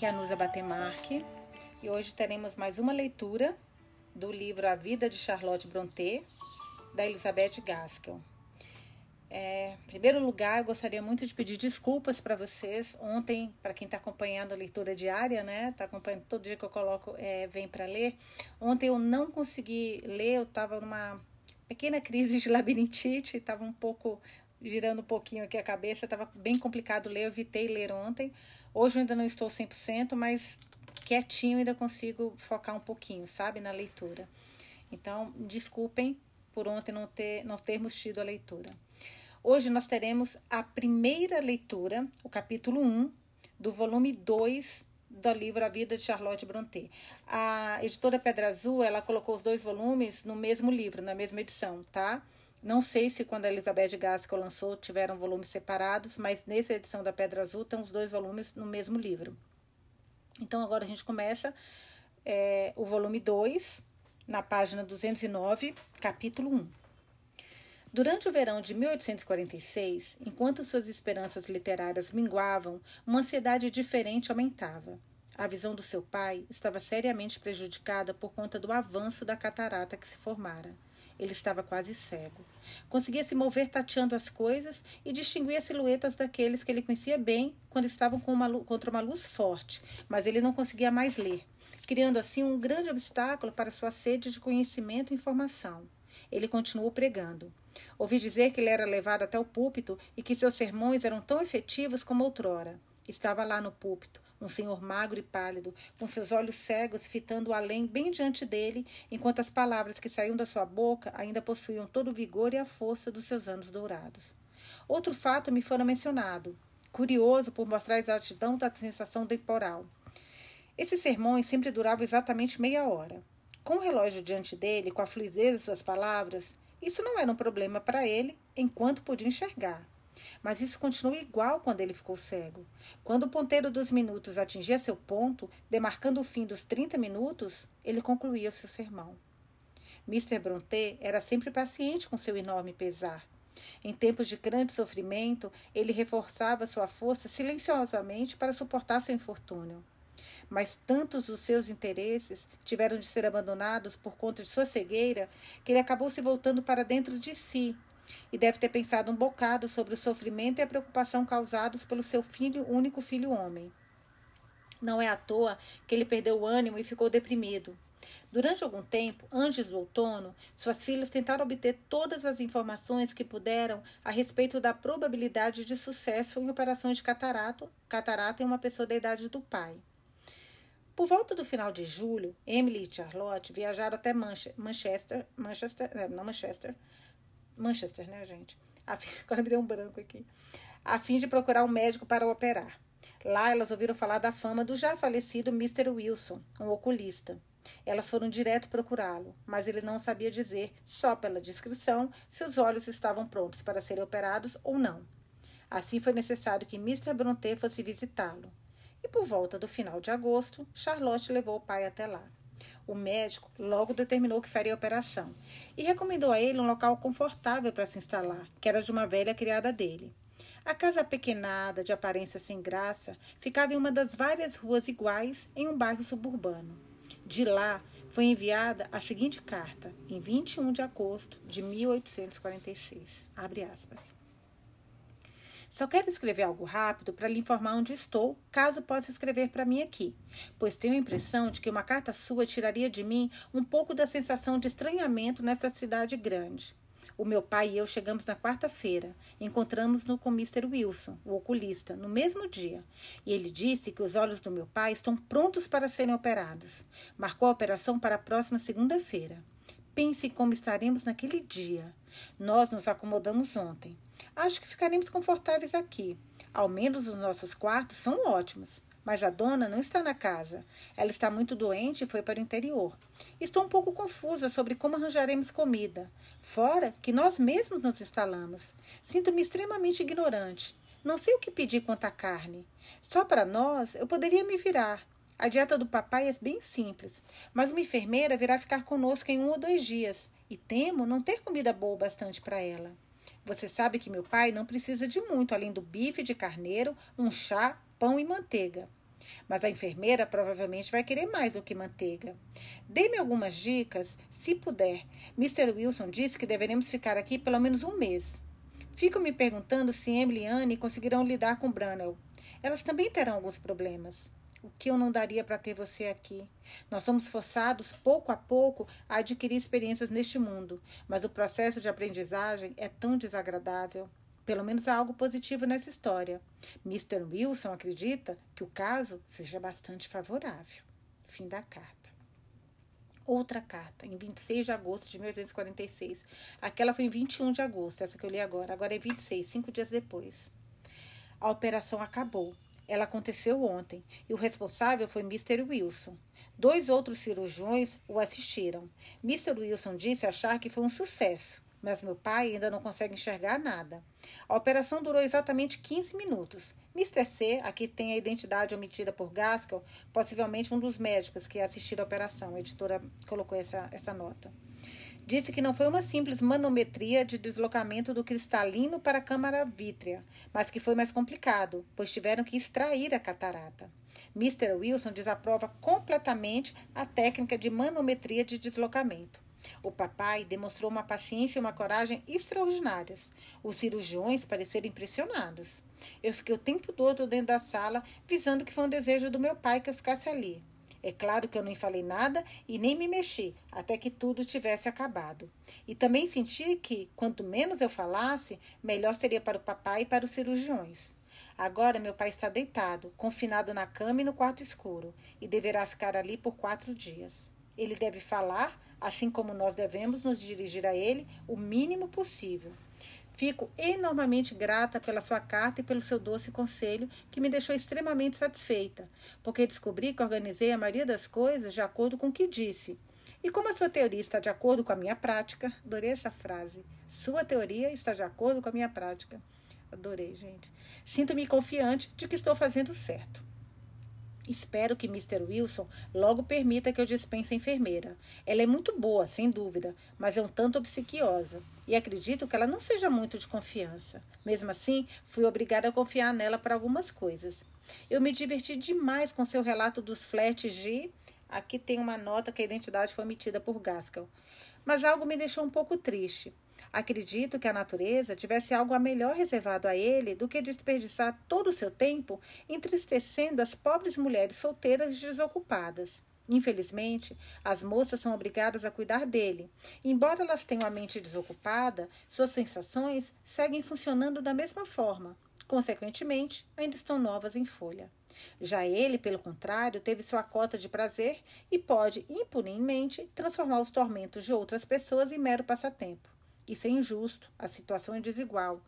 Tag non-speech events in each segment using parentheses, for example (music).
Aqui é a Nusa Batemarque e hoje teremos mais uma leitura do livro A Vida de Charlotte Brontë, da Elizabeth Gaskell. É, em primeiro lugar, eu gostaria muito de pedir desculpas para vocês. Ontem, para quem está acompanhando a leitura diária, né? Está acompanhando todo dia que eu coloco, é, vem para ler. Ontem eu não consegui ler, eu estava numa pequena crise de labirintite, estava um pouco girando um pouquinho aqui a cabeça, estava bem complicado ler, eu evitei ler ontem. Hoje eu ainda não estou 100%, mas quietinho ainda consigo focar um pouquinho, sabe, na leitura. Então, desculpem por ontem não, ter, não termos tido a leitura. Hoje nós teremos a primeira leitura, o capítulo 1, do volume 2 do livro A Vida de Charlotte Brontë. A editora Pedra Azul, ela colocou os dois volumes no mesmo livro, na mesma edição, tá? Não sei se quando a Elizabeth Gaskell lançou tiveram volumes separados, mas nessa edição da Pedra Azul estão os dois volumes no mesmo livro. Então agora a gente começa é, o volume 2, na página 209, capítulo 1. Durante o verão de 1846, enquanto suas esperanças literárias minguavam, uma ansiedade diferente aumentava. A visão do seu pai estava seriamente prejudicada por conta do avanço da catarata que se formara. Ele estava quase cego. Conseguia se mover tateando as coisas e distinguia silhuetas daqueles que ele conhecia bem quando estavam uma, contra uma luz forte, mas ele não conseguia mais ler, criando assim um grande obstáculo para sua sede de conhecimento e informação. Ele continuou pregando. Ouvi dizer que ele era levado até o púlpito e que seus sermões eram tão efetivos como outrora. Estava lá no púlpito, um senhor magro e pálido, com seus olhos cegos fitando além bem diante dele, enquanto as palavras que saíam da sua boca ainda possuíam todo o vigor e a força dos seus anos dourados. Outro fato me fora mencionado, curioso por mostrar a exatidão da sensação temporal. Esses sermões sempre duravam exatamente meia hora. Com o relógio diante dele, com a fluidez de suas palavras, isso não era um problema para ele enquanto podia enxergar. Mas isso continua igual quando ele ficou cego. Quando o ponteiro dos minutos atingia seu ponto, demarcando o fim dos 30 minutos, ele concluía seu sermão. Mr. Brontë era sempre paciente com seu enorme pesar. Em tempos de grande sofrimento, ele reforçava sua força silenciosamente para suportar seu infortúnio. Mas tantos dos seus interesses tiveram de ser abandonados por conta de sua cegueira que ele acabou se voltando para dentro de si e deve ter pensado um bocado sobre o sofrimento e a preocupação causados pelo seu filho, único filho homem. Não é à toa que ele perdeu o ânimo e ficou deprimido. Durante algum tempo, antes do outono, suas filhas tentaram obter todas as informações que puderam a respeito da probabilidade de sucesso em operações de catarata, catarata em uma pessoa da idade do pai. Por volta do final de julho, Emily e Charlotte viajaram até Manchester, Manchester, é, não Manchester, Manchester, né, gente? (laughs) Agora me deu um branco aqui. A fim de procurar um médico para operar. Lá elas ouviram falar da fama do já falecido Mr. Wilson, um oculista. Elas foram direto procurá-lo, mas ele não sabia dizer, só pela descrição, se os olhos estavam prontos para serem operados ou não. Assim foi necessário que Mr. Brontë fosse visitá-lo. E por volta do final de agosto, Charlotte levou o pai até lá. O médico logo determinou que faria a operação e recomendou a ele um local confortável para se instalar, que era de uma velha criada dele. A casa pequenada, de aparência sem graça, ficava em uma das várias ruas iguais em um bairro suburbano. De lá foi enviada a seguinte carta, em 21 de agosto de 1846. Abre aspas. Só quero escrever algo rápido para lhe informar onde estou, caso possa escrever para mim aqui, pois tenho a impressão de que uma carta sua tiraria de mim um pouco da sensação de estranhamento nessa cidade grande. O meu pai e eu chegamos na quarta-feira. Encontramos-no com Mr. Wilson, o oculista, no mesmo dia. E ele disse que os olhos do meu pai estão prontos para serem operados. Marcou a operação para a próxima segunda-feira. Pense como estaremos naquele dia. Nós nos acomodamos ontem. Acho que ficaremos confortáveis aqui. Ao menos os nossos quartos são ótimos. Mas a dona não está na casa. Ela está muito doente e foi para o interior. Estou um pouco confusa sobre como arranjaremos comida. Fora que nós mesmos nos instalamos. Sinto-me extremamente ignorante. Não sei o que pedir quanto à carne. Só para nós eu poderia me virar. A dieta do papai é bem simples, mas uma enfermeira virá ficar conosco em um ou dois dias e temo não ter comida boa bastante para ela. Você sabe que meu pai não precisa de muito além do bife de carneiro, um chá, pão e manteiga. Mas a enfermeira provavelmente vai querer mais do que manteiga. Dê-me algumas dicas, se puder. Mr. Wilson disse que deveremos ficar aqui pelo menos um mês. Fico me perguntando se Emily e Anne conseguirão lidar com Branwell. Elas também terão alguns problemas. O que eu não daria para ter você aqui? Nós somos forçados, pouco a pouco, a adquirir experiências neste mundo, mas o processo de aprendizagem é tão desagradável. Pelo menos há algo positivo nessa história. Mr. Wilson acredita que o caso seja bastante favorável. Fim da carta. Outra carta, em 26 de agosto de 1846. Aquela foi em 21 de agosto, essa que eu li agora. Agora é 26, cinco dias depois. A operação acabou. Ela aconteceu ontem e o responsável foi Mr. Wilson. Dois outros cirurgiões o assistiram. Mr. Wilson disse achar que foi um sucesso, mas meu pai ainda não consegue enxergar nada. A operação durou exatamente 15 minutos. Mr. C, aqui tem a identidade omitida por Gaskell, possivelmente um dos médicos que assistiram a operação. A editora colocou essa, essa nota. Disse que não foi uma simples manometria de deslocamento do cristalino para a câmara vítrea, mas que foi mais complicado, pois tiveram que extrair a catarata. Mr. Wilson desaprova completamente a técnica de manometria de deslocamento. O papai demonstrou uma paciência e uma coragem extraordinárias. Os cirurgiões pareceram impressionados. Eu fiquei o tempo todo dentro da sala, visando que foi um desejo do meu pai que eu ficasse ali. É claro que eu nem falei nada e nem me mexi até que tudo tivesse acabado. E também senti que, quanto menos eu falasse, melhor seria para o papai e para os cirurgiões. Agora meu pai está deitado, confinado na cama e no quarto escuro, e deverá ficar ali por quatro dias. Ele deve falar, assim como nós devemos nos dirigir a ele, o mínimo possível. Fico enormemente grata pela sua carta e pelo seu doce conselho, que me deixou extremamente satisfeita, porque descobri que organizei a maioria das coisas de acordo com o que disse. E como a sua teoria está de acordo com a minha prática, adorei essa frase. Sua teoria está de acordo com a minha prática. Adorei, gente. Sinto-me confiante de que estou fazendo certo. Espero que Mr. Wilson logo permita que eu dispense a enfermeira. Ela é muito boa, sem dúvida, mas é um tanto obsequiosa. E acredito que ela não seja muito de confiança. Mesmo assim, fui obrigada a confiar nela para algumas coisas. Eu me diverti demais com seu relato dos fletes de. Aqui tem uma nota que a identidade foi omitida por Gaskell. Mas algo me deixou um pouco triste. Acredito que a natureza tivesse algo a melhor reservado a ele do que desperdiçar todo o seu tempo entristecendo as pobres mulheres solteiras e desocupadas. Infelizmente, as moças são obrigadas a cuidar dele. Embora elas tenham a mente desocupada, suas sensações seguem funcionando da mesma forma. Consequentemente, ainda estão novas em folha. Já ele, pelo contrário, teve sua cota de prazer e pode, impunemente, transformar os tormentos de outras pessoas em mero passatempo. Isso é injusto, a situação é desigual.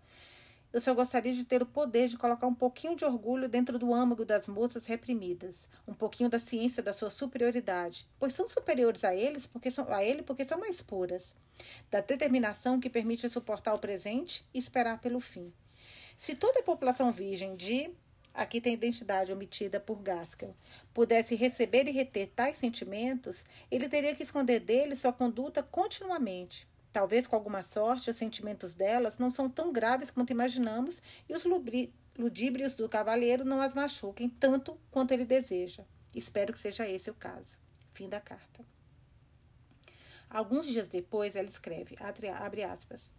Eu só gostaria de ter o poder de colocar um pouquinho de orgulho dentro do âmago das moças reprimidas, um pouquinho da ciência da sua superioridade, pois são superiores a eles porque são a ele porque são mais puras, da determinação que permite suportar o presente e esperar pelo fim. Se toda a população virgem de aqui tem identidade omitida por Gaskell, pudesse receber e reter tais sentimentos, ele teria que esconder dele sua conduta continuamente. Talvez com alguma sorte, os sentimentos delas não são tão graves quanto imaginamos e os ludíbrios do cavalheiro não as machuquem tanto quanto ele deseja. Espero que seja esse o caso. Fim da carta. Alguns dias depois, ela escreve, abre aspas,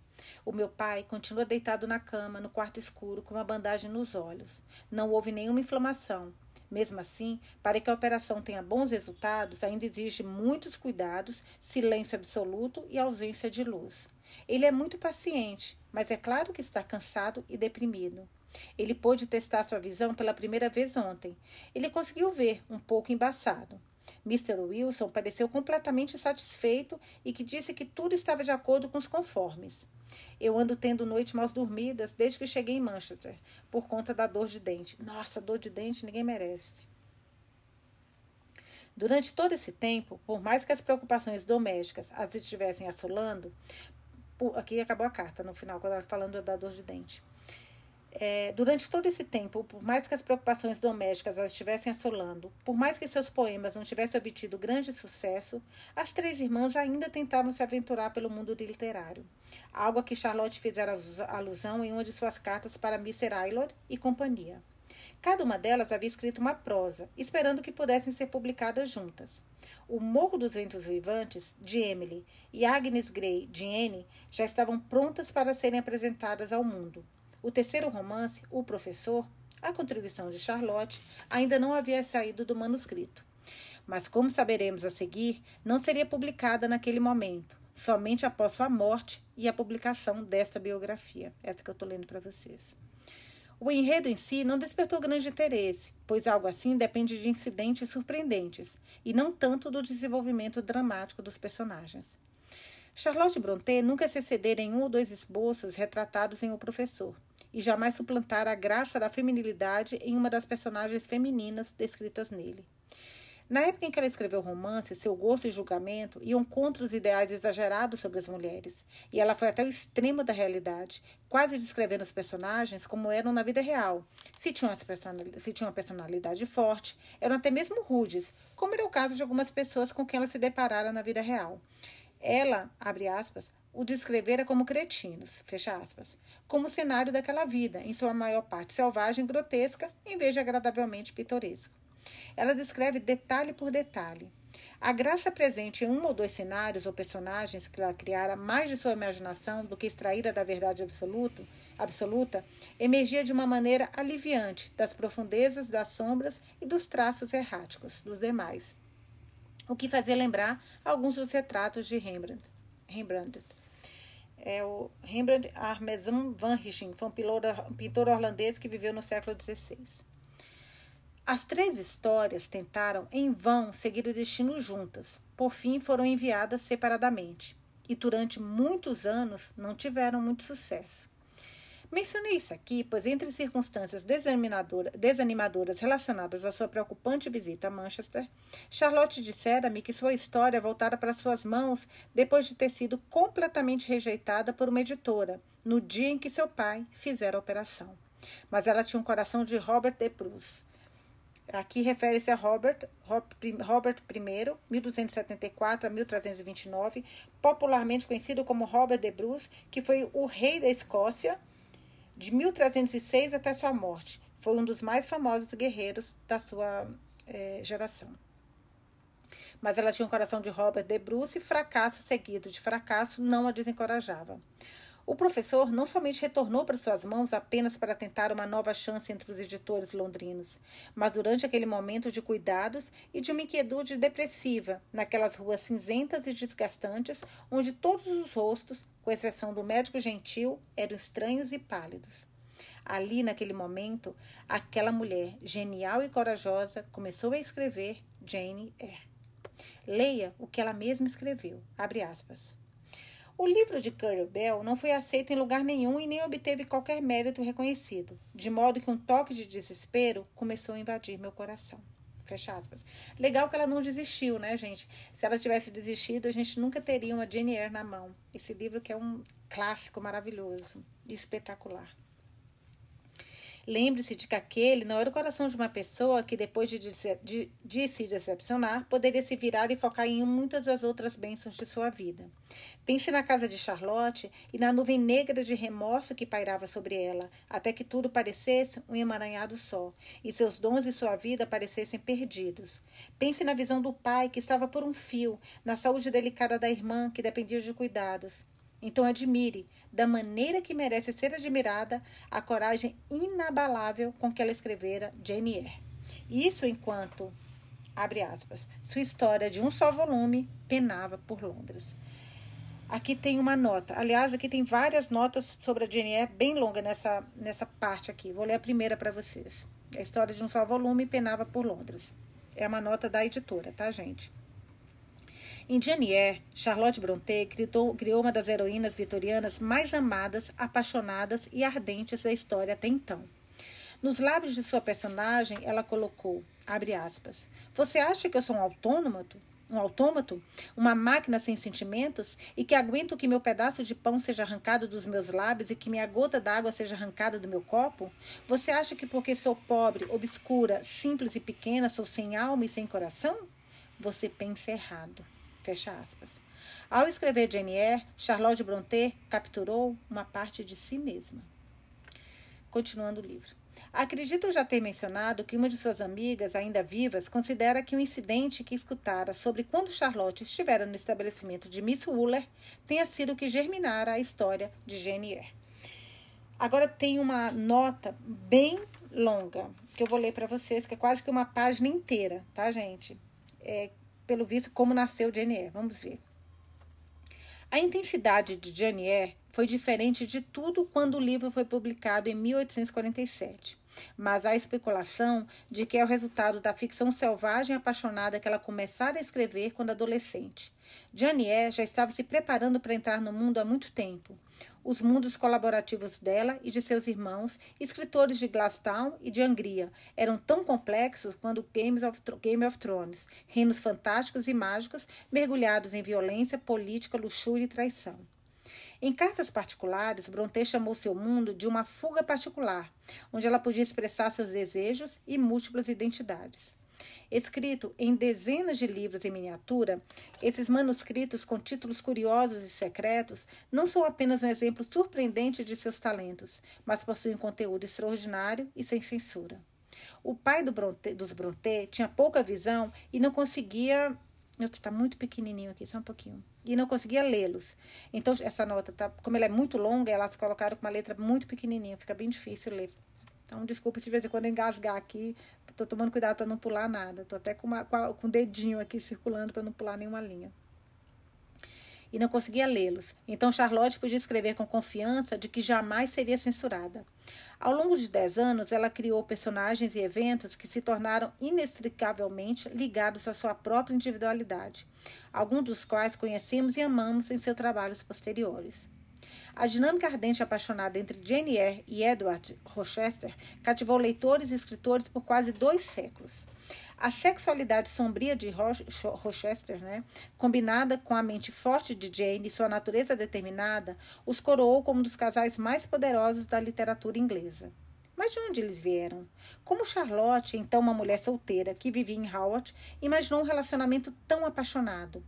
o meu pai continua deitado na cama, no quarto escuro, com uma bandagem nos olhos. Não houve nenhuma inflamação. Mesmo assim, para que a operação tenha bons resultados, ainda exige muitos cuidados, silêncio absoluto e ausência de luz. Ele é muito paciente, mas é claro que está cansado e deprimido. Ele pôde testar sua visão pela primeira vez ontem. Ele conseguiu ver, um pouco embaçado. Mr. Wilson pareceu completamente satisfeito e que disse que tudo estava de acordo com os conformes. Eu ando tendo noite mal dormidas desde que cheguei em Manchester, por conta da dor de dente. Nossa, dor de dente ninguém merece. Durante todo esse tempo, por mais que as preocupações domésticas as estivessem assolando, aqui acabou a carta no final, quando ela falando da dor de dente. É, durante todo esse tempo, por mais que as preocupações domésticas as estivessem assolando, por mais que seus poemas não tivessem obtido grande sucesso, as três irmãs ainda tentavam se aventurar pelo mundo literário, algo a que Charlotte fizera alusão em uma de suas cartas para Mr. Aylord e companhia. Cada uma delas havia escrito uma prosa, esperando que pudessem ser publicadas juntas. O Morro dos Ventos Vivantes, de Emily, e Agnes Grey, de Anne, já estavam prontas para serem apresentadas ao mundo. O terceiro romance, O Professor, a contribuição de Charlotte, ainda não havia saído do manuscrito. Mas, como saberemos a seguir, não seria publicada naquele momento, somente após sua morte e a publicação desta biografia, essa que eu estou lendo para vocês. O enredo em si não despertou grande interesse, pois algo assim depende de incidentes surpreendentes e não tanto do desenvolvimento dramático dos personagens. Charlotte Brontë nunca se excedera em um ou dois esboços retratados em O Professor, e jamais suplantara a graça da feminilidade em uma das personagens femininas descritas nele. Na época em que ela escreveu o romance, seu gosto e julgamento iam contra os ideais exagerados sobre as mulheres, e ela foi até o extremo da realidade, quase descrevendo os personagens como eram na vida real. Se tinham, se tinham uma personalidade forte, eram até mesmo rudes, como era o caso de algumas pessoas com quem ela se deparara na vida real. Ela, abre aspas, o descrevera como cretinos, fecha aspas, como cenário daquela vida, em sua maior parte selvagem, grotesca, em vez de agradavelmente pitoresco. Ela descreve detalhe por detalhe. A graça presente em um ou dois cenários ou personagens que ela criara mais de sua imaginação do que extraíra da verdade absoluta, absoluta emergia de uma maneira aliviante das profundezas, das sombras e dos traços erráticos dos demais o que fazia lembrar alguns dos retratos de Rembrandt. Rembrandt. É o Rembrandt Armezan van Rijn, foi um pintor holandês que viveu no século XVI. As três histórias tentaram, em vão, seguir o destino juntas. Por fim, foram enviadas separadamente. E durante muitos anos não tiveram muito sucesso. Mencionei isso aqui, pois entre circunstâncias desanimadoras relacionadas à sua preocupante visita a Manchester, Charlotte dissera-me que sua história voltara para suas mãos depois de ter sido completamente rejeitada por uma editora, no dia em que seu pai fizera a operação. Mas ela tinha um coração de Robert de Bruce. Aqui refere-se a Robert, Robert I, 1274 a 1329, popularmente conhecido como Robert de Bruce, que foi o rei da Escócia de 1306 até sua morte. Foi um dos mais famosos guerreiros da sua é, geração. Mas ela tinha um coração de Robert de Bruce e fracasso seguido de fracasso não a desencorajava. O professor não somente retornou para suas mãos apenas para tentar uma nova chance entre os editores londrinos, mas durante aquele momento de cuidados e de uma inquietude depressiva, naquelas ruas cinzentas e desgastantes, onde todos os rostos, com exceção do médico gentil, eram estranhos e pálidos. Ali, naquele momento, aquela mulher, genial e corajosa, começou a escrever Jane Eyre. Leia o que ela mesma escreveu. Abre aspas. O livro de Curry Bell não foi aceito em lugar nenhum e nem obteve qualquer mérito reconhecido, de modo que um toque de desespero começou a invadir meu coração. Fecha aspas. Legal que ela não desistiu, né, gente? Se ela tivesse desistido, a gente nunca teria uma Jane Eyre na mão. Esse livro que é um clássico maravilhoso e espetacular. Lembre-se de que aquele não era o coração de uma pessoa que, depois de, de, de, se decepcionar, poderia se virar e focar em muitas das outras bênçãos de sua vida. Pense na casa de Charlotte e na nuvem negra de remorso que pairava sobre ela, até que tudo parecesse um emaranhado só, e seus dons e sua vida parecessem perdidos. Pense na visão do pai que estava por um fio, na saúde delicada da irmã que dependia de cuidados. Então admire, da maneira que merece ser admirada, a coragem inabalável com que ela escrevera Jane Eyre. Isso enquanto, abre aspas, sua história de um só volume penava por Londres. Aqui tem uma nota. Aliás, aqui tem várias notas sobre a Jane Eyre, bem longa nessa, nessa parte aqui. Vou ler a primeira para vocês. A história de um só volume penava por Londres. É uma nota da editora, tá, gente? Em Jane Eyre, Charlotte Brontë criou, criou uma das heroínas vitorianas mais amadas, apaixonadas e ardentes da história até então. Nos lábios de sua personagem, ela colocou, abre aspas, Você acha que eu sou um autômato? Um autômato? Uma máquina sem sentimentos? E que aguento que meu pedaço de pão seja arrancado dos meus lábios e que minha gota d'água seja arrancada do meu copo? Você acha que porque sou pobre, obscura, simples e pequena, sou sem alma e sem coração? Você pensa errado. Fecha aspas. Ao escrever Jane Charlotte Brontë capturou uma parte de si mesma. Continuando o livro. Acredito já ter mencionado que uma de suas amigas, ainda vivas, considera que o incidente que escutara sobre quando Charlotte estivera no estabelecimento de Miss Wooler tenha sido o que germinara a história de Jane. Agora tem uma nota bem longa que eu vou ler para vocês, que é quase que uma página inteira, tá, gente? É, pelo visto, como nasceu Jane Eyre. Vamos ver. A intensidade de Jane Eyre foi diferente de tudo quando o livro foi publicado em 1847 mas há especulação de que é o resultado da ficção selvagem apaixonada que ela começara a escrever quando adolescente. Janier já estava se preparando para entrar no mundo há muito tempo. Os mundos colaborativos dela e de seus irmãos, escritores de Glasstown e de Angria, eram tão complexos quanto Game of, Game of Thrones, reinos fantásticos e mágicos mergulhados em violência, política, luxúria e traição. Em cartas particulares, Brontë chamou seu mundo de uma fuga particular, onde ela podia expressar seus desejos e múltiplas identidades. Escrito em dezenas de livros em miniatura, esses manuscritos com títulos curiosos e secretos não são apenas um exemplo surpreendente de seus talentos, mas possuem conteúdo extraordinário e sem censura. O pai do Brontë, dos Brontë tinha pouca visão e não conseguia Está muito pequenininho aqui, só um pouquinho. E não conseguia lê-los. Então, essa nota, tá, como ela é muito longa, elas colocaram com uma letra muito pequenininha. Fica bem difícil ler. Então, desculpa se de vez em quando engasgar aqui. Estou tomando cuidado para não pular nada. Estou até com, uma, com o dedinho aqui circulando para não pular nenhuma linha e não conseguia lê-los. Então Charlotte podia escrever com confiança de que jamais seria censurada. Ao longo de dez anos, ela criou personagens e eventos que se tornaram inextricavelmente ligados à sua própria individualidade, alguns dos quais conhecemos e amamos em seus trabalhos posteriores. A dinâmica ardente e apaixonada entre Jane Eyre e Edward Rochester cativou leitores e escritores por quase dois séculos. A sexualidade sombria de Rochester, né, combinada com a mente forte de Jane e sua natureza determinada, os coroou como um dos casais mais poderosos da literatura inglesa. Mas de onde eles vieram? Como Charlotte, então uma mulher solteira que vivia em Howard, imaginou um relacionamento tão apaixonado?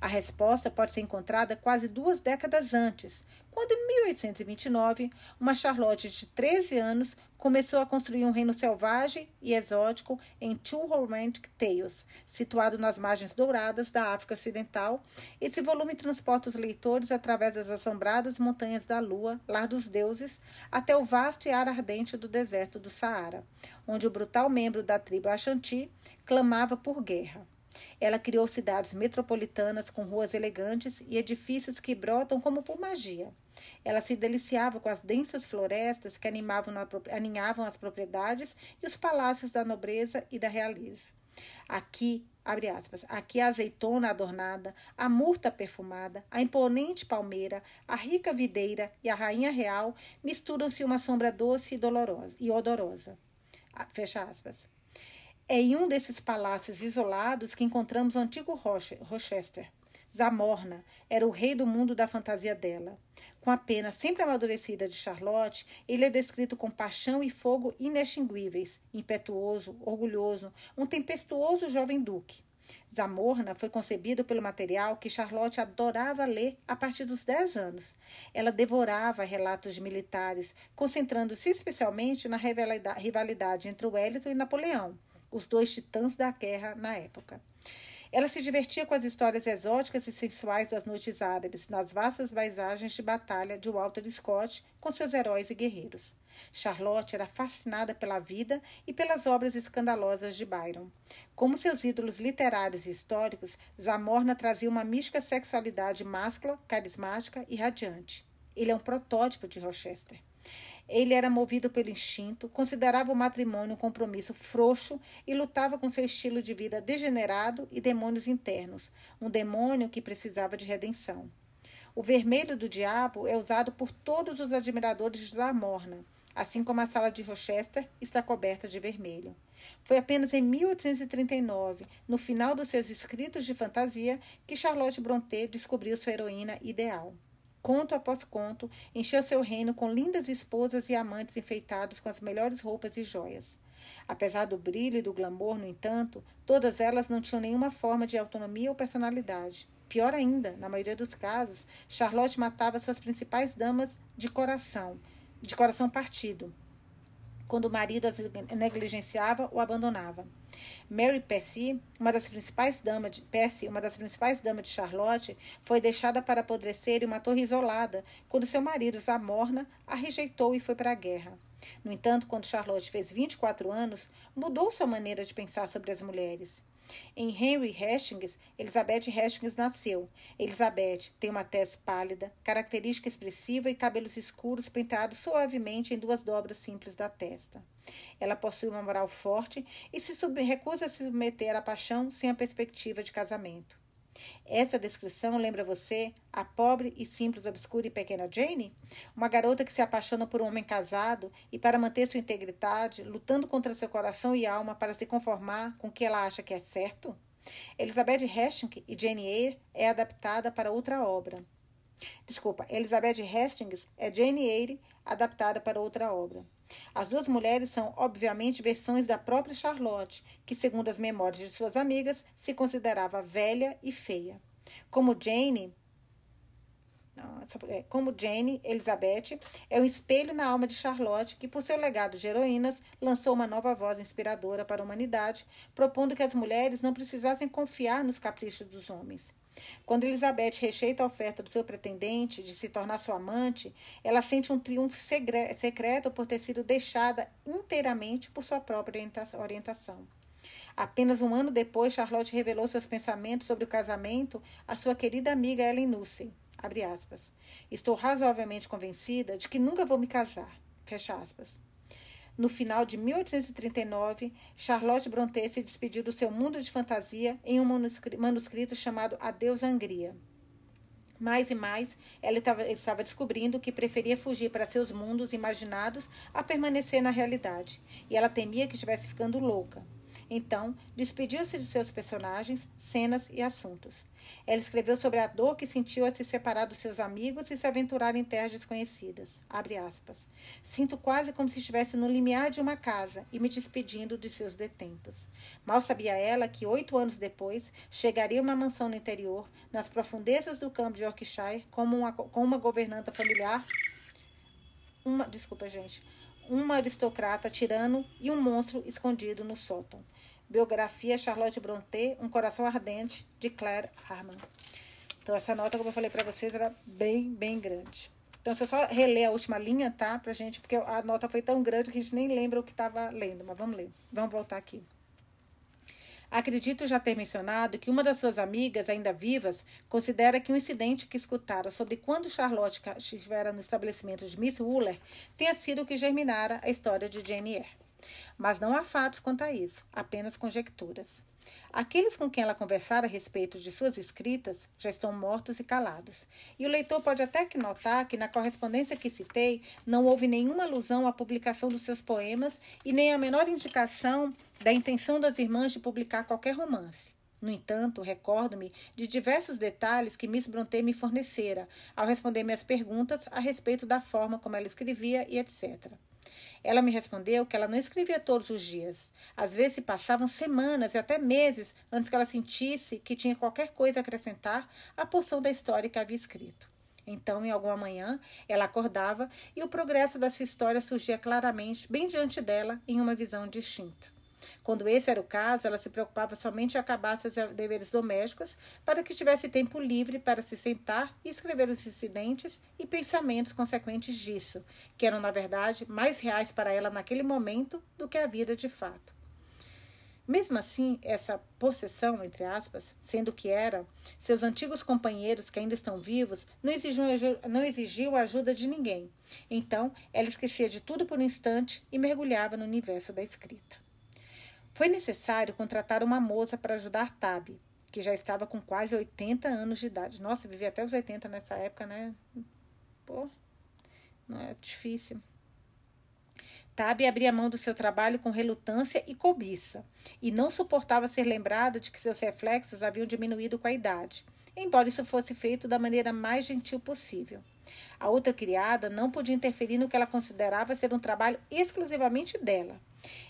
A resposta pode ser encontrada quase duas décadas antes, quando, em 1829, uma Charlotte de 13 anos começou a construir um reino selvagem e exótico em Two Romantic Tales, situado nas margens douradas da África Ocidental. Esse volume transporta os leitores através das assombradas montanhas da Lua, lar dos deuses, até o vasto e ar ardente do deserto do Saara, onde o brutal membro da tribo Ashanti clamava por guerra. Ela criou cidades metropolitanas com ruas elegantes e edifícios que brotam como por magia. Ela se deliciava com as densas florestas que animavam, aninhavam as propriedades e os palácios da nobreza e da realeza. Aqui, abre aspas, aqui a azeitona adornada, a murta perfumada, a imponente palmeira, a rica videira e a rainha real misturam-se uma sombra doce e dolorosa e odorosa. Fecha aspas. É em um desses palácios isolados que encontramos o antigo Roche, Rochester. Zamorna era o rei do mundo da fantasia dela. Com a pena sempre amadurecida de Charlotte, ele é descrito com paixão e fogo inextinguíveis, impetuoso, orgulhoso, um tempestuoso jovem duque. Zamorna foi concebido pelo material que Charlotte adorava ler a partir dos 10 anos. Ela devorava relatos de militares, concentrando-se especialmente na rivalidade entre Wellington e Napoleão os dois titãs da guerra na época. Ela se divertia com as histórias exóticas e sensuais das noites árabes, nas vastas paisagens de batalha de Walter Scott com seus heróis e guerreiros. Charlotte era fascinada pela vida e pelas obras escandalosas de Byron. Como seus ídolos literários e históricos, Zamorna trazia uma mística sexualidade máscula, carismática e radiante. Ele é um protótipo de Rochester. Ele era movido pelo instinto, considerava o matrimônio um compromisso frouxo e lutava com seu estilo de vida degenerado e demônios internos, um demônio que precisava de redenção. O vermelho do diabo é usado por todos os admiradores da morna, assim como a sala de Rochester está coberta de vermelho. Foi apenas em 1839, no final dos seus escritos de fantasia, que Charlotte Brontë descobriu sua heroína ideal. Conto após conto, encheu seu reino com lindas esposas e amantes enfeitados com as melhores roupas e joias. Apesar do brilho e do glamour, no entanto, todas elas não tinham nenhuma forma de autonomia ou personalidade. Pior ainda, na maioria dos casos, Charlotte matava suas principais damas de coração, de coração partido. Quando o marido as negligenciava ou abandonava. Mary Percy, uma das principais damas de Percy, uma das principais damas de Charlotte, foi deixada para apodrecer em uma torre isolada, quando seu marido, Zamorna, a rejeitou e foi para a guerra. No entanto, quando Charlotte fez 24 anos, mudou sua maneira de pensar sobre as mulheres. Em Henry Hastings, Elizabeth Hastings nasceu. Elizabeth tem uma tez pálida, característica expressiva e cabelos escuros penteados suavemente em duas dobras simples da testa. Ela possui uma moral forte e se recusa a se submeter à paixão sem a perspectiva de casamento. Essa descrição lembra você a pobre e simples, obscura e pequena Jane? Uma garota que se apaixona por um homem casado e, para manter sua integridade, lutando contra seu coração e alma para se conformar com o que ela acha que é certo? Elizabeth Hastings e Jane Eyre é adaptada para outra obra. Desculpa, Elizabeth Hastings é Jane Eyre adaptada para outra obra. As duas mulheres são, obviamente, versões da própria Charlotte, que, segundo as memórias de suas amigas, se considerava velha e feia. Como Jane, como Jane, Elizabeth é o espelho na alma de Charlotte, que, por seu legado de heroínas, lançou uma nova voz inspiradora para a humanidade, propondo que as mulheres não precisassem confiar nos caprichos dos homens. Quando Elizabeth rejeita a oferta do seu pretendente de se tornar sua amante, ela sente um triunfo secreto por ter sido deixada inteiramente por sua própria orientação. Apenas um ano depois, Charlotte revelou seus pensamentos sobre o casamento à sua querida amiga Ellen Nussey. Estou razoavelmente convencida de que nunca vou me casar. Fecha aspas. No final de 1839, Charlotte Brontë se despediu do seu mundo de fantasia em um manuscrito chamado Adeus Angria. Mais e mais, ela estava descobrindo que preferia fugir para seus mundos imaginados a permanecer na realidade, e ela temia que estivesse ficando louca. Então, despediu-se de seus personagens, cenas e assuntos. Ela escreveu sobre a dor que sentiu a se separar dos seus amigos e se aventurar em terras desconhecidas. Sinto quase como se estivesse no limiar de uma casa e me despedindo de seus detentos. Mal sabia ela que, oito anos depois, chegaria uma mansão no interior, nas profundezas do campo de Yorkshire, como uma, com uma governanta familiar. Uma, desculpa, gente. Uma aristocrata tirano e um monstro escondido no sótão. Biografia Charlotte Brontë, Um Coração Ardente, de Claire Harman. Então, essa nota, como eu falei para vocês, era bem, bem grande. Então, se eu só reler a última linha, tá? Pra gente, porque a nota foi tão grande que a gente nem lembra o que estava lendo, mas vamos ler. Vamos voltar aqui. Acredito já ter mencionado que uma das suas amigas, ainda vivas, considera que o um incidente que escutara sobre quando Charlotte estivera no estabelecimento de Miss Wooler tenha sido o que germinara a história de Jane Eyre. Mas não há fatos quanto a isso, apenas conjecturas. Aqueles com quem ela conversara a respeito de suas escritas já estão mortos e calados. E o leitor pode até que notar que na correspondência que citei não houve nenhuma alusão à publicação dos seus poemas e nem a menor indicação da intenção das irmãs de publicar qualquer romance. No entanto, recordo-me de diversos detalhes que Miss Brontë me fornecera ao responder minhas perguntas a respeito da forma como ela escrevia e etc. Ela me respondeu que ela não escrevia todos os dias. Às vezes se passavam semanas e até meses antes que ela sentisse que tinha qualquer coisa a acrescentar à porção da história que havia escrito. Então, em alguma manhã, ela acordava e o progresso da sua história surgia claramente, bem diante dela, em uma visão distinta. Quando esse era o caso, ela se preocupava somente em acabar seus deveres domésticos para que tivesse tempo livre para se sentar e escrever os incidentes e pensamentos consequentes disso, que eram, na verdade, mais reais para ela naquele momento do que a vida de fato. Mesmo assim, essa possessão, entre aspas, sendo que era, seus antigos companheiros que ainda estão vivos não exigiam, não exigiam a ajuda de ninguém. Então, ela esquecia de tudo por um instante e mergulhava no universo da escrita. Foi necessário contratar uma moça para ajudar Tabi, que já estava com quase 80 anos de idade. Nossa, vivia até os 80 nessa época, né? Pô, não é difícil. Tabi abria mão do seu trabalho com relutância e cobiça, e não suportava ser lembrada de que seus reflexos haviam diminuído com a idade, embora isso fosse feito da maneira mais gentil possível. A outra criada não podia interferir no que ela considerava ser um trabalho exclusivamente dela.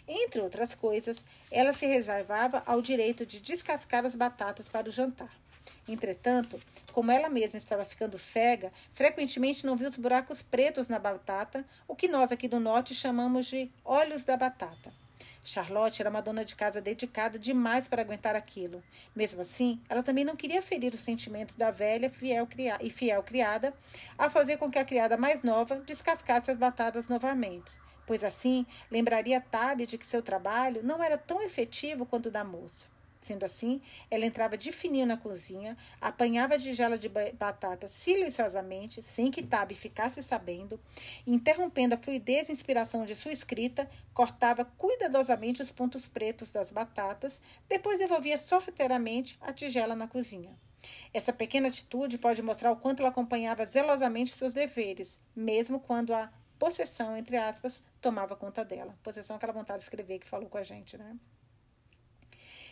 Entre outras coisas, ela se reservava ao direito de descascar as batatas para o jantar. Entretanto, como ela mesma estava ficando cega, frequentemente não viu os buracos pretos na batata, o que nós aqui do norte chamamos de olhos da batata. Charlotte era uma dona de casa dedicada demais para aguentar aquilo. Mesmo assim, ela também não queria ferir os sentimentos da velha fiel e fiel criada, a fazer com que a criada mais nova descascasse as batatas novamente, pois assim lembraria Tabby de que seu trabalho não era tão efetivo quanto o da moça. Sendo assim, ela entrava de fininho na cozinha, apanhava a tigela de batata silenciosamente, sem que Tabi ficasse sabendo, interrompendo a fluidez e inspiração de sua escrita, cortava cuidadosamente os pontos pretos das batatas, depois devolvia sorrateiramente a tigela na cozinha. Essa pequena atitude pode mostrar o quanto ela acompanhava zelosamente seus deveres, mesmo quando a possessão, entre aspas, tomava conta dela. Possessão é aquela vontade de escrever que falou com a gente, né?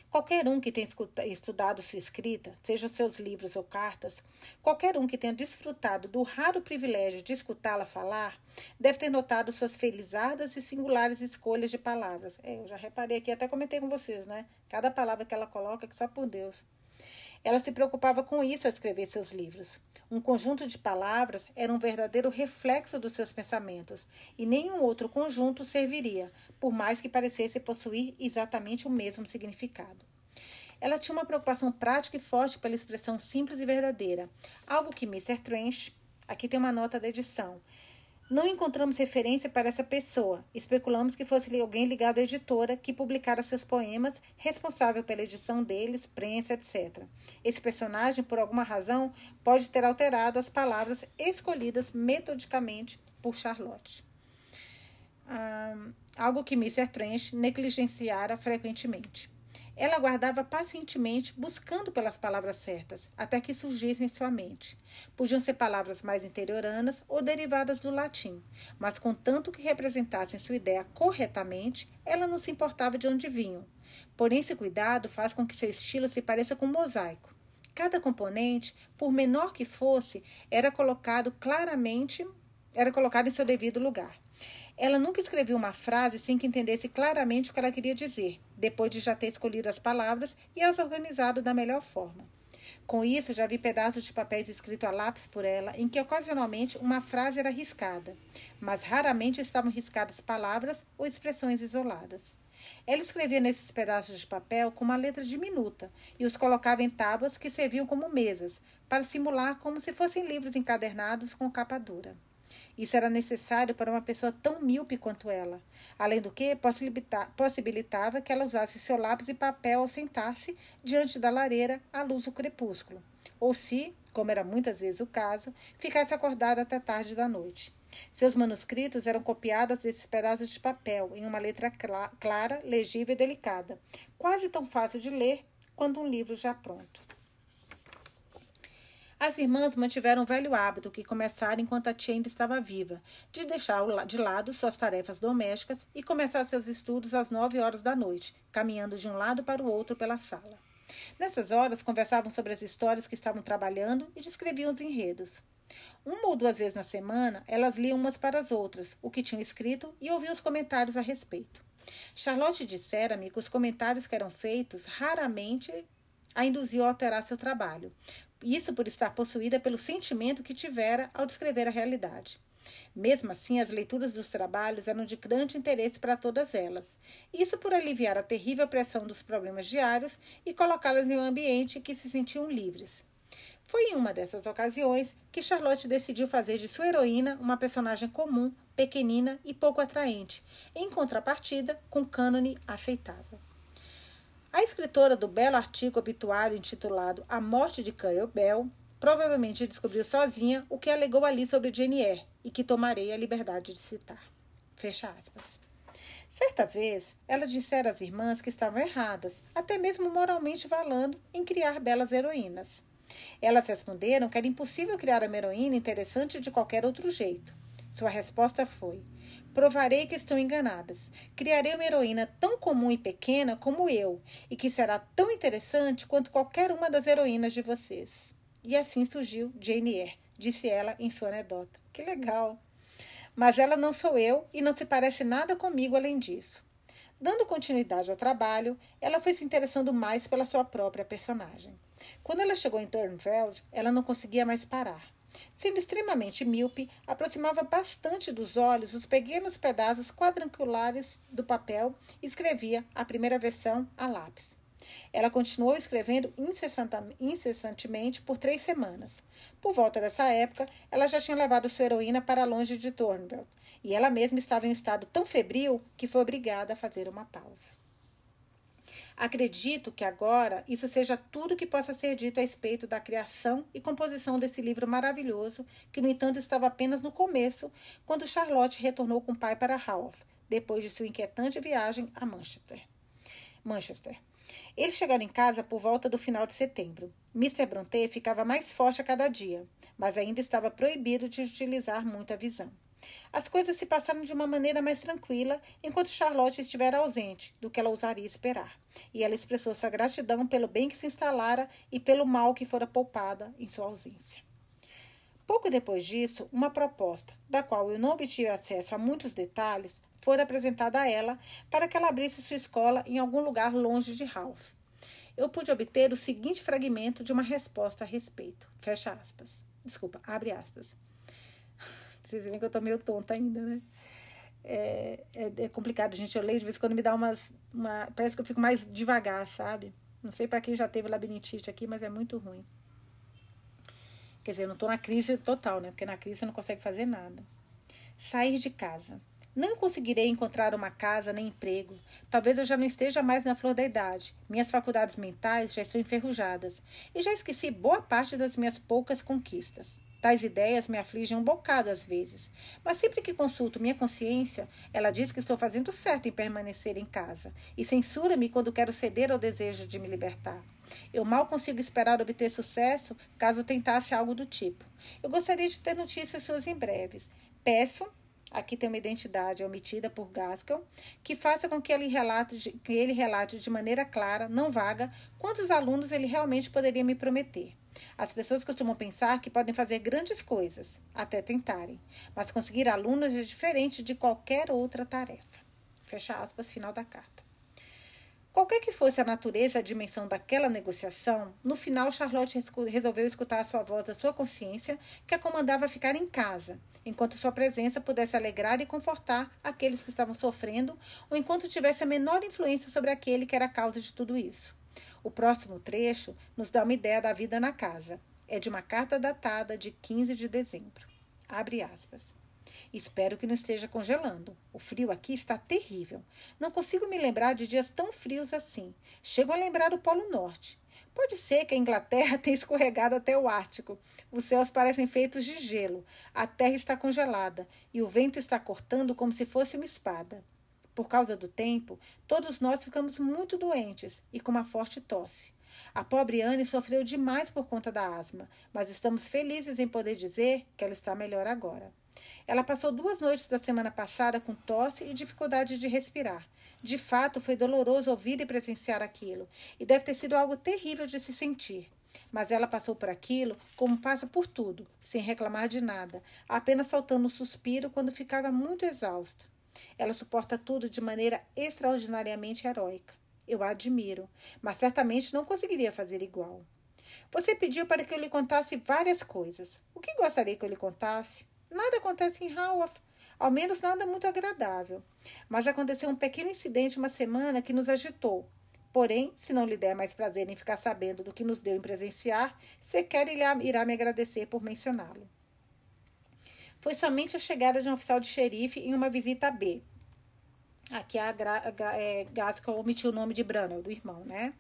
Qualquer um que tenha estudado sua escrita, seja seus livros ou cartas, qualquer um que tenha desfrutado do raro privilégio de escutá-la falar, deve ter notado suas felizardas e singulares escolhas de palavras. É, eu já reparei aqui, até comentei com vocês, né? Cada palavra que ela coloca, que só por Deus. Ela se preocupava com isso ao escrever seus livros. Um conjunto de palavras era um verdadeiro reflexo dos seus pensamentos, e nenhum outro conjunto serviria, por mais que parecesse possuir exatamente o mesmo significado. Ela tinha uma preocupação prática e forte pela expressão simples e verdadeira, algo que Mr. Trench, aqui tem uma nota da edição, não encontramos referência para essa pessoa. Especulamos que fosse alguém ligado à editora que publicara seus poemas, responsável pela edição deles, prensa, etc. Esse personagem, por alguma razão, pode ter alterado as palavras escolhidas metodicamente por Charlotte. Ah, algo que Mr. Trench negligenciara frequentemente. Ela aguardava pacientemente, buscando pelas palavras certas, até que surgissem em sua mente. Podiam ser palavras mais interioranas ou derivadas do latim, mas contanto que representassem sua ideia corretamente, ela não se importava de onde vinham. Porém, esse cuidado faz com que seu estilo se pareça com um mosaico. Cada componente, por menor que fosse, era colocado claramente, era colocado em seu devido lugar. Ela nunca escreveu uma frase sem que entendesse claramente o que ela queria dizer, depois de já ter escolhido as palavras e as organizado da melhor forma. Com isso, já vi pedaços de papéis escritos a lápis por ela, em que ocasionalmente uma frase era riscada, mas raramente estavam riscadas palavras ou expressões isoladas. Ela escrevia nesses pedaços de papel com uma letra diminuta e os colocava em tábuas que serviam como mesas, para simular como se fossem livros encadernados com capa dura. Isso era necessário para uma pessoa tão míope quanto ela. Além do que, possibilitava que ela usasse seu lápis e papel ao sentar-se diante da lareira à luz do crepúsculo. Ou se, como era muitas vezes o caso, ficasse acordada até tarde da noite. Seus manuscritos eram copiados desses pedaços de papel, em uma letra clara, legível e delicada, quase tão fácil de ler quanto um livro já pronto. As irmãs mantiveram o velho hábito que começaram enquanto a tia ainda estava viva, de deixar de lado suas tarefas domésticas e começar seus estudos às nove horas da noite, caminhando de um lado para o outro pela sala. Nessas horas, conversavam sobre as histórias que estavam trabalhando e descreviam os enredos. Uma ou duas vezes na semana, elas liam umas para as outras o que tinham escrito e ouviam os comentários a respeito. Charlotte dissera-me que os comentários que eram feitos raramente a induziu a alterar seu trabalho, isso por estar possuída pelo sentimento que tivera ao descrever a realidade. Mesmo assim, as leituras dos trabalhos eram de grande interesse para todas elas. Isso por aliviar a terrível pressão dos problemas diários e colocá-las em um ambiente em que se sentiam livres. Foi em uma dessas ocasiões que Charlotte decidiu fazer de sua heroína uma personagem comum, pequenina e pouco atraente, em contrapartida com cânone aceitável. A escritora do belo artigo obituário intitulado A Morte de Curry Bell provavelmente descobriu sozinha o que alegou ali sobre Jane Eyre e que tomarei a liberdade de citar. Fecha aspas. Certa vez, ela dissera às irmãs que estavam erradas, até mesmo moralmente falando, em criar belas heroínas. Elas responderam que era impossível criar uma heroína interessante de qualquer outro jeito. Sua resposta foi: Provarei que estão enganadas. Criarei uma heroína tão comum e pequena como eu, e que será tão interessante quanto qualquer uma das heroínas de vocês. E assim surgiu Jane Eyre, disse ela em sua anedota. Que legal! Mas ela não sou eu e não se parece nada comigo além disso. Dando continuidade ao trabalho, ela foi se interessando mais pela sua própria personagem. Quando ela chegou em Turnfeld, ela não conseguia mais parar. Sendo extremamente míope, aproximava bastante dos olhos os pequenos pedaços quadrangulares do papel e escrevia a primeira versão a lápis. Ela continuou escrevendo incessantemente por três semanas. Por volta dessa época, ela já tinha levado sua heroína para longe de Thornville, e ela mesma estava em um estado tão febril que foi obrigada a fazer uma pausa. Acredito que agora isso seja tudo que possa ser dito a respeito da criação e composição desse livro maravilhoso, que, no entanto, estava apenas no começo, quando Charlotte retornou com o pai para Haworth, depois de sua inquietante viagem a Manchester. Manchester. Eles chegaram em casa por volta do final de setembro. Mr. Brontë ficava mais forte a cada dia, mas ainda estava proibido de utilizar muita visão. As coisas se passaram de uma maneira mais tranquila enquanto Charlotte estivera ausente do que ela ousaria esperar, e ela expressou sua gratidão pelo bem que se instalara e pelo mal que fora poupada em sua ausência. Pouco depois disso, uma proposta, da qual eu não obtive acesso a muitos detalhes, fora apresentada a ela para que ela abrisse sua escola em algum lugar longe de Ralph. Eu pude obter o seguinte fragmento de uma resposta a respeito. Fecha aspas. Desculpa, abre aspas. Vocês veem que eu estou meio tonta ainda, né? É, é, é, complicado, gente. Eu leio de vez em quando me dá umas. Uma, parece que eu fico mais devagar, sabe? Não sei para quem já teve labirintite aqui, mas é muito ruim. Quer dizer, eu não estou na crise total, né? Porque na crise você não consegue fazer nada. Sair de casa. Não conseguirei encontrar uma casa nem emprego. Talvez eu já não esteja mais na flor da idade. Minhas faculdades mentais já estão enferrujadas. E já esqueci boa parte das minhas poucas conquistas. Tais ideias me afligem um bocado às vezes, mas sempre que consulto minha consciência, ela diz que estou fazendo certo em permanecer em casa e censura-me quando quero ceder ao desejo de me libertar. Eu mal consigo esperar obter sucesso caso tentasse algo do tipo. Eu gostaria de ter notícias suas em breves. Peço aqui tem uma identidade omitida por Gaskell, que faça com que ele, relate de, que ele relate de maneira clara, não vaga, quantos alunos ele realmente poderia me prometer. As pessoas costumam pensar que podem fazer grandes coisas, até tentarem, mas conseguir alunos é diferente de qualquer outra tarefa. Fecha aspas, final da carta. Qualquer que fosse a natureza e a dimensão daquela negociação, no final Charlotte resolveu escutar a sua voz da sua consciência, que a comandava ficar em casa, enquanto sua presença pudesse alegrar e confortar aqueles que estavam sofrendo, ou enquanto tivesse a menor influência sobre aquele que era a causa de tudo isso. O próximo trecho nos dá uma ideia da vida na casa. É de uma carta datada de 15 de dezembro. Abre aspas. Espero que não esteja congelando. O frio aqui está terrível. Não consigo me lembrar de dias tão frios assim. Chego a lembrar o Polo Norte. Pode ser que a Inglaterra (laughs) tenha escorregado até o Ártico. Os céus parecem feitos de gelo. A terra está congelada e o vento está cortando como se fosse uma espada. Por causa do tempo, todos nós ficamos muito doentes e com uma forte tosse. A pobre Anne sofreu demais por conta da asma, mas estamos felizes em poder dizer que ela está melhor agora. Ela passou duas noites da semana passada com tosse e dificuldade de respirar. De fato, foi doloroso ouvir e presenciar aquilo, e deve ter sido algo terrível de se sentir. Mas ela passou por aquilo como passa por tudo, sem reclamar de nada, apenas soltando um suspiro quando ficava muito exausta. Ela suporta tudo de maneira extraordinariamente heróica. Eu a admiro, mas certamente não conseguiria fazer igual. Você pediu para que eu lhe contasse várias coisas. O que gostaria que eu lhe contasse? Nada acontece em Haworth, ao menos nada muito agradável. Mas aconteceu um pequeno incidente uma semana que nos agitou. Porém, se não lhe der mais prazer em ficar sabendo do que nos deu em presenciar, sequer irá me agradecer por mencioná-lo. Foi somente a chegada de um oficial de xerife em uma visita a B. Aqui a, a, é, Gaskell omitiu o nome de Branel, do irmão, né?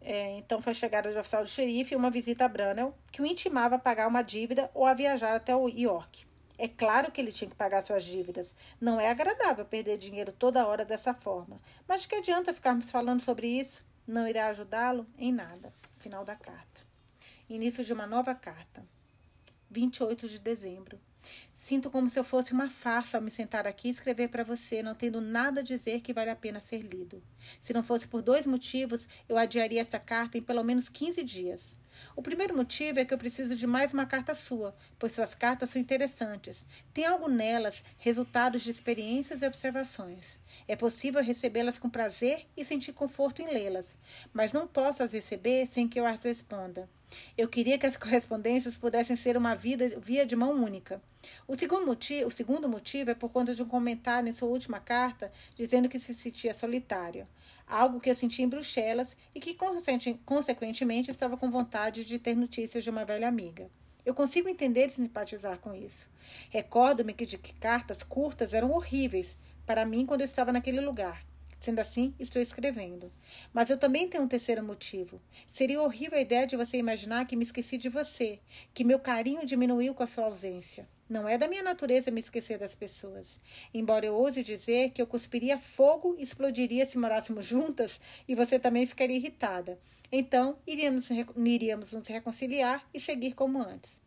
É, então foi a chegada de oficial de xerife e uma visita a Branel, que o intimava a pagar uma dívida ou a viajar até o York. É claro que ele tinha que pagar suas dívidas. Não é agradável perder dinheiro toda hora dessa forma. Mas de que adianta ficarmos falando sobre isso? Não irá ajudá-lo em nada. Final da carta. Início de uma nova carta. 28 de dezembro. Sinto como se eu fosse uma farsa ao me sentar aqui e escrever para você, não tendo nada a dizer que vale a pena ser lido. Se não fosse por dois motivos, eu adiaria esta carta em pelo menos 15 dias. O primeiro motivo é que eu preciso de mais uma carta sua, pois suas cartas são interessantes. Tem algo nelas, resultados de experiências e observações. É possível recebê-las com prazer e sentir conforto em lê-las, mas não posso as receber sem que eu as responda. Eu queria que as (laughs) correspondências pudessem ser uma vida, via de mão única. O segundo, motivo, o segundo motivo é por conta de um comentário em sua última carta dizendo que se sentia solitário. Algo que eu senti em Bruxelas e que, consequentemente, estava com vontade de ter notícias de uma velha amiga. Eu consigo entender e simpatizar com isso. Recordo-me de que cartas curtas eram horríveis para mim quando eu estava naquele lugar. Sendo assim, estou escrevendo. Mas eu também tenho um terceiro motivo. Seria horrível a ideia de você imaginar que me esqueci de você, que meu carinho diminuiu com a sua ausência. Não é da minha natureza me esquecer das pessoas. Embora eu ouse dizer que eu cuspiria fogo e explodiria se morássemos juntas e você também ficaria irritada. Então, iríamos, iríamos nos reconciliar e seguir como antes.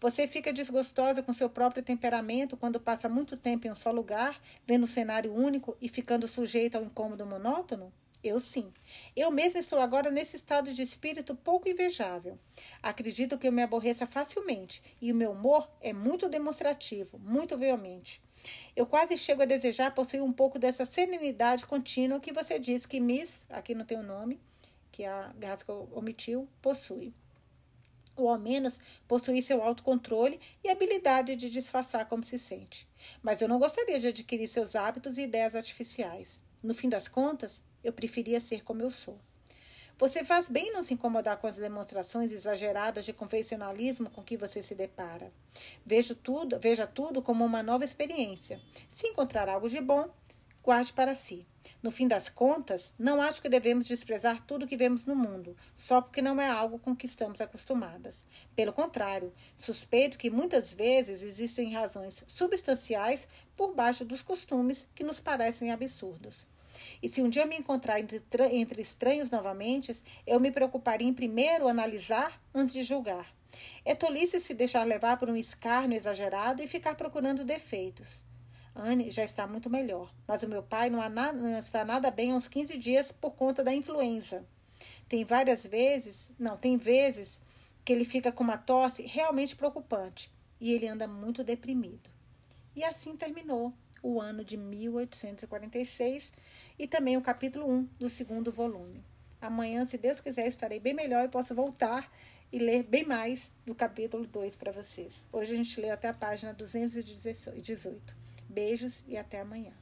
Você fica desgostosa com seu próprio temperamento quando passa muito tempo em um só lugar, vendo um cenário único e ficando sujeita ao incômodo monótono? Eu sim. Eu mesma estou agora nesse estado de espírito pouco invejável. Acredito que eu me aborreça facilmente e o meu humor é muito demonstrativo, muito veemente. Eu quase chego a desejar possuir um pouco dessa serenidade contínua que você diz que Miss, aqui não tem o nome, que a Gaskell omitiu, possui ou ao menos possuir seu autocontrole e habilidade de disfarçar como se sente. Mas eu não gostaria de adquirir seus hábitos e ideias artificiais. No fim das contas, eu preferia ser como eu sou. Você faz bem em não se incomodar com as demonstrações exageradas de convencionalismo com que você se depara. Vejo tudo, veja tudo como uma nova experiência. Se encontrar algo de bom, guarde para si. No fim das contas, não acho que devemos desprezar tudo que vemos no mundo, só porque não é algo com que estamos acostumadas. Pelo contrário, suspeito que muitas vezes existem razões substanciais por baixo dos costumes que nos parecem absurdos. E se um dia me encontrar entre, entre estranhos novamente, eu me preocuparia em primeiro analisar antes de julgar. É tolice se deixar levar por um escárnio exagerado e ficar procurando defeitos. Anne já está muito melhor, mas o meu pai não, na, não está nada bem há uns 15 dias por conta da influenza. Tem várias vezes, não, tem vezes que ele fica com uma tosse realmente preocupante e ele anda muito deprimido. E assim terminou o ano de 1846 e também o capítulo 1 do segundo volume. Amanhã, se Deus quiser, estarei bem melhor e posso voltar e ler bem mais do capítulo 2 para vocês. Hoje a gente leu até a página 218. Beijos e até amanhã.